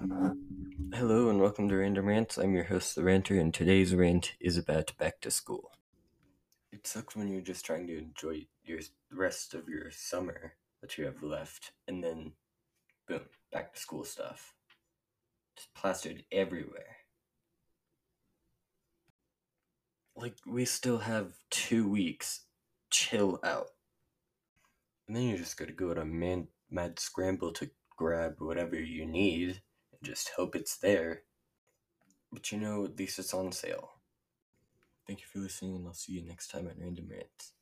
Hello and welcome to Random Rants. I'm your host, The Ranter, and today's rant is about back to school. It sucks when you're just trying to enjoy your rest of your summer that you have left, and then boom, back to school stuff. Just plastered everywhere. Like, we still have two weeks. Chill out. And then you just gotta go on a man, mad scramble to grab whatever you need just hope it's there. But you know, at least it's on sale. Thank you for listening, and I'll see you next time at Random Rants.